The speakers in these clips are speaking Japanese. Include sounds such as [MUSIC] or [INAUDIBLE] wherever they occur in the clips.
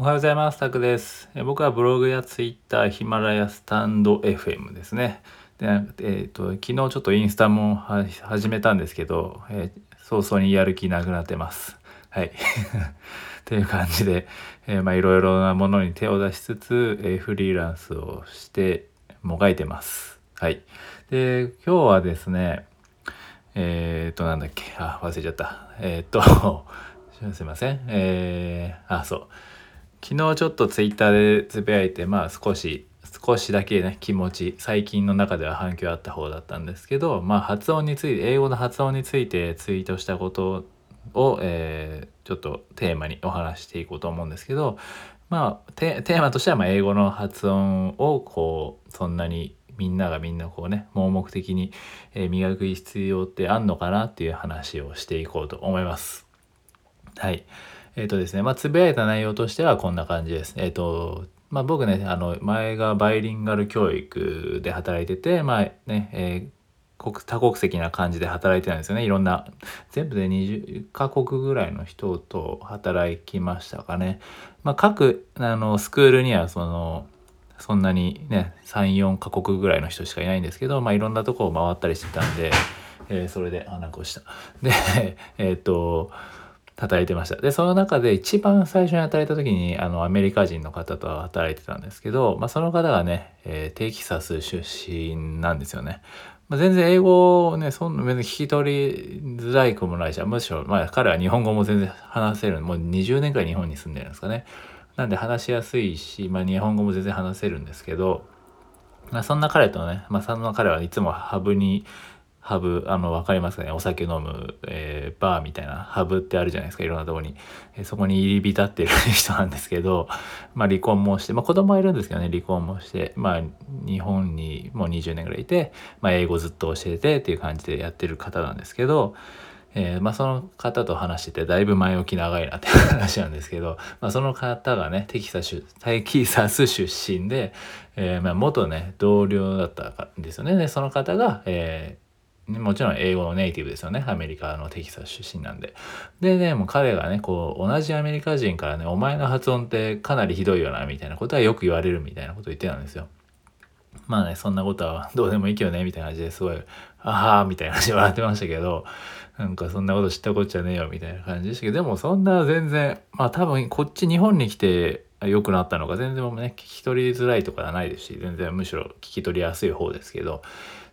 おはようございます。タクです。僕はブログやツイッター、ヒマラヤ、スタンド FM ですね。で、えっ、と、昨日ちょっとインスタも始めたんですけど、えー早々にやる気なくなってます。はい。[LAUGHS] っていう感じで、えーまあいろいろなものに手を出しつつ、えーフリーランスをしてもがいてます。はい。で、今日はですね、えっ、と、なんだっけ、あ、忘れちゃった。えっ、と、[LAUGHS] すいません。えー、あ、そう。昨日ちょっとツイッターでつぶやいてまあ少し少しだけね気持ち最近の中では反響あった方だったんですけどまあ発音について英語の発音についてツイートしたことを、えーちょっとテーマにお話していこうと思うんですけどまあテーマとしてはま英語の発音をこうそんなにみんながみんなこうね盲目的に、磨く必要ってあんのかなっていう話をしていこうと思います。はい。えっ、とですね、まあ、つぶやいた内容としてはこんな感じです。えっ、と、まあ、僕ね、あの、前がバイリンガル教育で働いてて、まあね、えー国多国籍な感じで働いてたんですよね。いろんな、全部で20カ国ぐらいの人と働きましたかね。まあ、各、あの、スクールには、その、そんなにね、3、4カ国ぐらいの人しかいないんですけど、まあ、いろんなとこを回ったりしてたんで、えーそれで、あ、なんか押した。で、えっ、と、働いてました。で、その中で一番最初に働いた時に、あの、アメリカ人の方と働いてたんですけど、まあ、その方がね、えーテキサス出身なんですよね。まあ、全然英語をね、そんな別に聞き取りづらい子もないし、むしろ、まあ、彼は日本語も全然話せる、もう20年くらい日本に住んでるんですかね。なんで話しやすいし、まあ、日本語も全然話せるんですけど、まあ、そんな彼とね、まあ、そんな彼はいつもハブに、ハブ、あの、わかりますかね？お酒飲む、えーバーみたいなハブってあるじゃないですか、いろんなとこに。えーそこに入り浸ってる人なんですけど、まあ離婚もして、まあ子供はいるんですけどね、離婚もして、まあ日本にもう20年ぐらいいて、まあ英語ずっと教えてっていう感じでやってる方なんですけど、えーまあその方と話しててだいぶ前置き長いなっていう話なんですけど、まあその方がね、テキサス、テキサス出身で、えーまあ元ね、同僚だったんですよね。その方が、えーもちろん英語のネイティブですよね。アメリカのテキサス出身なんで。でね、もう彼がね、こう、同じアメリカ人からね、お前の発音ってかなりひどいよな、みたいなことはよく言われるみたいなことを言ってたんですよ。まあね、そんなことはどうでもいいけどね、みたいな感じですごい、あはーみたいな感じで笑ってましたけど、なんかそんなこと知ったこっちゃねえよ、みたいな感じでしたけど、でもそんな全然、まあ多分こっち日本に来て良くなったのか、全然ね、聞き取りづらいとかはないですし、全然むしろ聞き取りやすい方ですけど、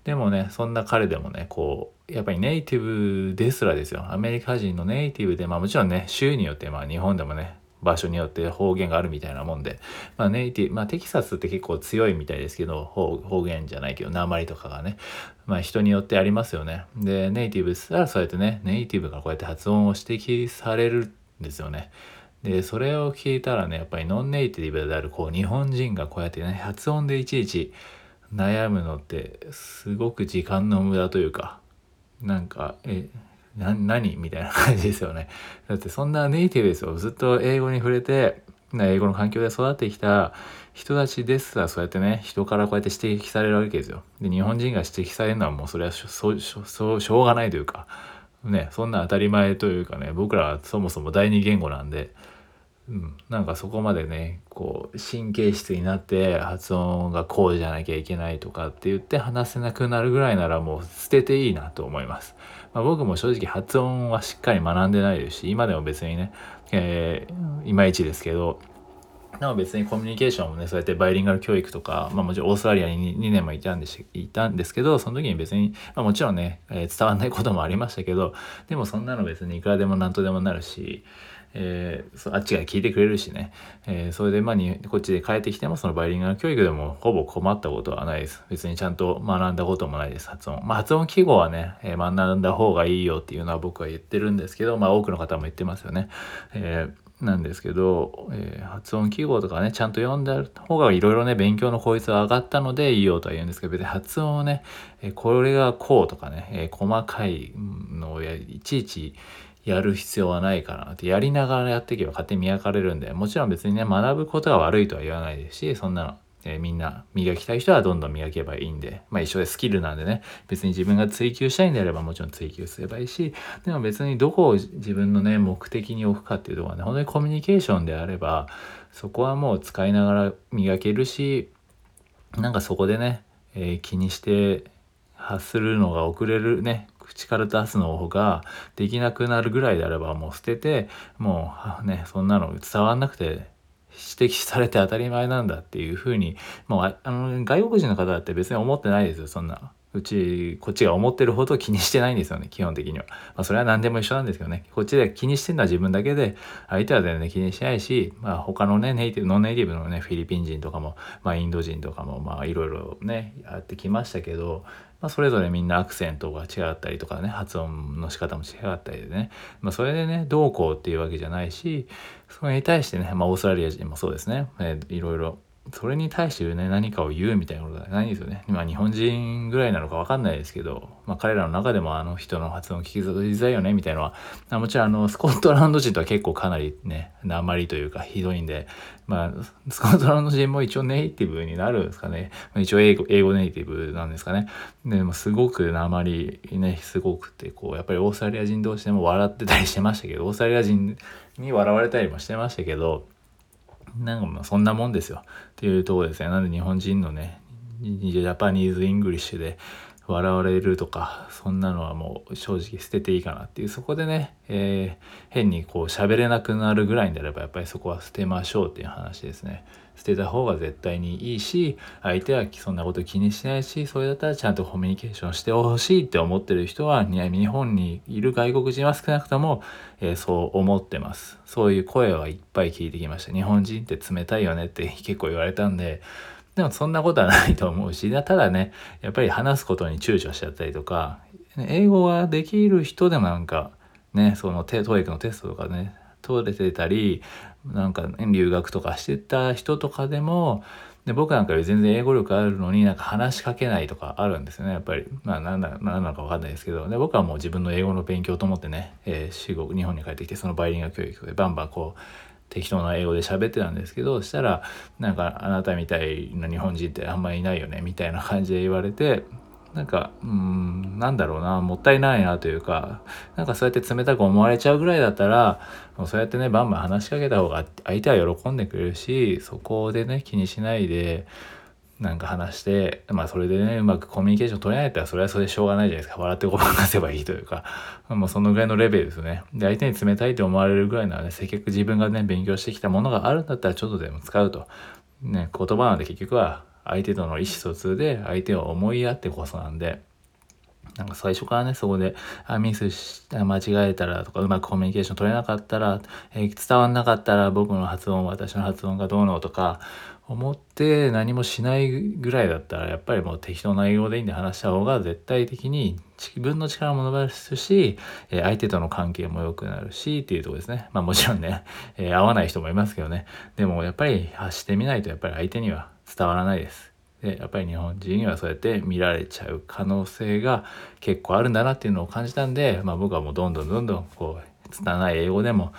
でもね、そんな彼でもね、こう、やっぱりネイティブですらですよ。アメリカ人のネイティブで、まあもちろんね、州によって、まあ日本でもね、場所によって方言があるみたいなもんで、まあネイティブ、まあテキサスって結構強いみたいですけど、方方言じゃないけど、鉛とかがね、まあ人によってありますよね。で、ネイティブすらそうやってね、ネイティブがこうやって発音を指摘されるんですよね。で、それを聞いたらね、やっぱりノンネイティブである、こう、日本人がこうやってね、発音でいちいち悩むのって、すごく時間の無駄というか、なんか、え、な、何みたいな感じですよね。[LAUGHS] だってそんなネイティブですよ。ずっと英語に触れて、な英語の環境で育ってきた人たちですらそうやってね、人からこうやって指摘されるわけですよ。で、日本人が指摘されるのはもうそれはしょしょしょうがないというか、ね、そんな当たり前というかね、僕らはそもそも第二言語なんで、うん、なんかそこまでねこう神経質になって発音がこうじゃなきゃいけないとかって言って話せなくなるぐらいならもう捨てていいなと思います。まあ、僕も正直発音はしっかり学んでないですし今でも別にね、えーいまいちですけどでも別にコミュニケーションもねそうやってバイリンガル教育とか、まあ、もちろんオーストラリアに 2, 年もいたんでしたんですけどその時に別に、まあ、もちろんね、えー伝わんないこともありましたけどでもそんなの別にいくらでも何とでもなるし、えーあっちが聞いてくれるしね、えーそれでまあにこっちで帰ってきてもそのバイリンガル教育でもほぼ困ったことはないです。別にちゃんと学んだこともないです。発音。まあ発音記号はね、えー学んだ方がいいよっていうのは僕は言ってるんですけどまあ多くの方も言ってますよね、えーなんですけど、えー発音記号とかねちゃんと読んだ方がいろいろね勉強の効率が上がったのでいいよとは言うんですけど別に発音をね、えーこれがこうとかね、えー細かいのをやいちいちやる必要はないかなって。やりながらやっていけば勝手に磨かれるんでもちろん別にね学ぶことが悪いとは言わないですしそんなのえー、みんな磨きたい人はどんどん磨けばいいんで、まあ一緒でスキルなんでね、別に自分が追求したいんであればもちろん追求すればいいし、でも別にどこを自分のね、目的に置くかっていうところはね、本当にコミュニケーションであれば、そこはもう使いながら磨けるし、なんかそこでね、えー、気にして発するのが遅れるね、口から出すのができなくなるぐらいであればもう捨てて、もうね、そんなの伝わんなくて指摘されて当たり前なんだっていうふうにもうあの外国人の方だって別に思ってないですよ。そんなうちこっちが思ってるほど気にしてないんですよね。基本的には、まあ、それは何でも一緒なんですけどね。こっちで気にしてるのは自分だけで相手は全然気にしないし、まあ、他のねネイティブノンネイティブのねフィリピン人とかも、まあ、インド人とかもまあいろいろねやってきましたけどまあ、それぞれみんなアクセントが違ったりとかね発音の仕方も違ったりでね、まあ、それでねどうこうっていうわけじゃないしそれに対してね、まあ、オーストラリア人もそうですね、えー、いろいろそれに対してね、何かを言うみたいなことはないんですよね。まあ日本人ぐらいなのかわかんないですけど、まあ彼らの中でもあの人の発音聞きづらいよねみたいなのは、もちろんあのスコットランド人とは結構かなりね、訛りというかひどいんで、まあスコットランド人も一応ネイティブになるんですかね。ま一応英語英語ネイティブなんですかね。でもすごく訛りね、すごくて、こう、やっぱりオーストラリア人同士でも笑ってたりしてましたけど、オーストラリア人に笑われたりもしてましたけど、なんかもうそんなもんですよっていうとこですね。なんで日本人のね、ジャパニーズ・イングリッシュで笑われるとか、そんなのはもう正直捨てていいかなっていう、そこでね、えー、変にこう喋れなくなるぐらいであれば、やっぱりそこは捨てましょうっていう話ですね。捨てた方が絶対にいいし、相手はそんなこと気にしないし、それだったらちゃんとコミュニケーションしてほしいって思ってる人は、日本にいる外国人は少なくとも、えー、そう思ってます。そういう声はいっぱい聞いてきました。日本人って冷たいよねって結構言われたんで、でもそんなことはないと思うし、ただね、やっぱり話すことに躊躇しちゃったりとか、英語ができる人でもなんか、ね、その TOEIC のテストとかね、取れてたり、なんか、ね、留学とかしてた人とかでも、で僕なんかより全然英語力あるのになんか話しかけないとかあるんですよねやっぱり。まあ何な何なのか分かんないですけど。で僕はもう自分の英語の勉強と思ってね、えー、国日本に帰ってきてそのバイリンガル教育でバンバンこう適当な英語で喋ってたんですけどしたらなんかあなたみたいな日本人ってあんまりいないよねみたいな感じで言われてなんかうんなんだろうなもったいないなというかなんかそうやって冷たく思われちゃうぐらいだったらもうそうやってねバンバン話しかけた方が相手は喜んでくれるしそこでね気にしないでなんか話して、まあそれでね、うまくコミュニケーション取れないったらそれはそれでしょうがないじゃないですか。笑ってごまかせばいいというか、もうそのぐらいのレベルですね。で、相手に冷たいと思われるぐらいならね、せっかく自分がね、勉強してきたものがあるんだったらちょっとでも使うと。ね、言葉なんで結局は相手との意思疎通で相手を思いやってこそなんで、なんか最初からね、そこで、あ、ミスし、間違えたらとか、うまくコミュニケーション取れなかったら、えー、伝わんなかったら僕の発音、私の発音がどうのとか、思って何もしないぐらいだったら、やっぱりもう適当な英語でいいんで話した方が絶対的に自分の力も伸ばすし、え、相手との関係も良くなるし、っていうとこですね。まあもちろんね、えー、合わない人もいますけどね。でもやっぱり発してみないと、やっぱり相手には伝わらないです。でやっぱり日本人にはそうやって見られちゃう可能性が結構あるんだなっていうのを感じたんで、まあ、僕はもうどんどんどんどんこう拙い英語でも、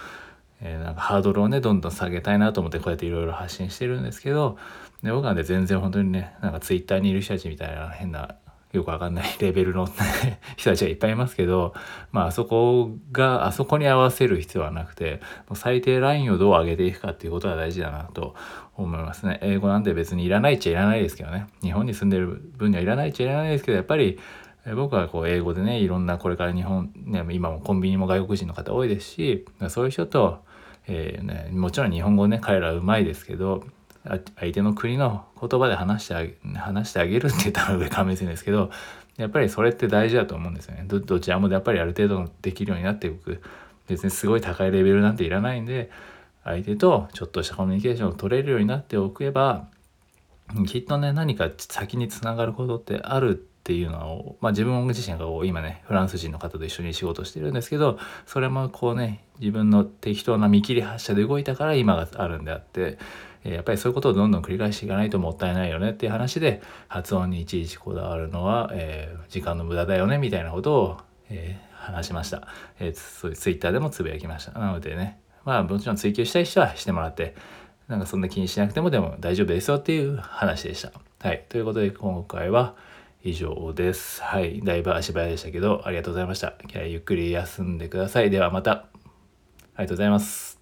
えー、なんかハードルをねどんどん下げたいなと思ってこうやっていろいろ発信してるんですけどで僕はね全然本当にねなんかツイッターにいる人たちみたいな変なよくわかんない [LAUGHS] レベルの [LAUGHS] 人たちがいっぱいいますけど、まああそこが、あそこに合わせる必要はなくて、最低ラインをどう上げていくかっていうことが大事だなと思いますね。英語なんて別にいらないっちゃいらないですけどね。日本に住んでる分にはいらないっちゃいらないですけど、やっぱり僕はこう英語でね、いろんなこれから日本、ね、今もコンビニも外国人の方多いですし、そういう人と、えーね、もちろん日本語ね、彼らはうまいですけど、相手の国の言葉で話してあげ話してあげるって言ったら上から目線ですけどやっぱりそれって大事だと思うんですよね。どどちらもやっぱりある程度できるようになっていく。別にすごい高いレベルなんていらないんで相手とちょっとしたコミュニケーションを取れるようになっておけばきっとね何か先につながることってあるっていうのを、まあ、自分自身が今ねフランス人の方と一緒に仕事してるんですけどそれもこうね自分の適当な見切り発車で動いたから今があるんであってやっぱりそういうことをどんどん繰り返していかないともったいないよねっていう話で発音にいちいちこだわるのは、えー、時間の無駄だよねみたいなことを、えー、話しました、えー、そういうツイッターでもつぶやきましたなのでねまあもちろん追求したい人はしてもらってなんかそんな気にしなくてもでも大丈夫ですよっていう話でした。はい。ということで今回は以上です。はい。だいぶ足早でしたけど、ありがとうございました。ゆっくり休んでください。ではまた。ありがとうございます。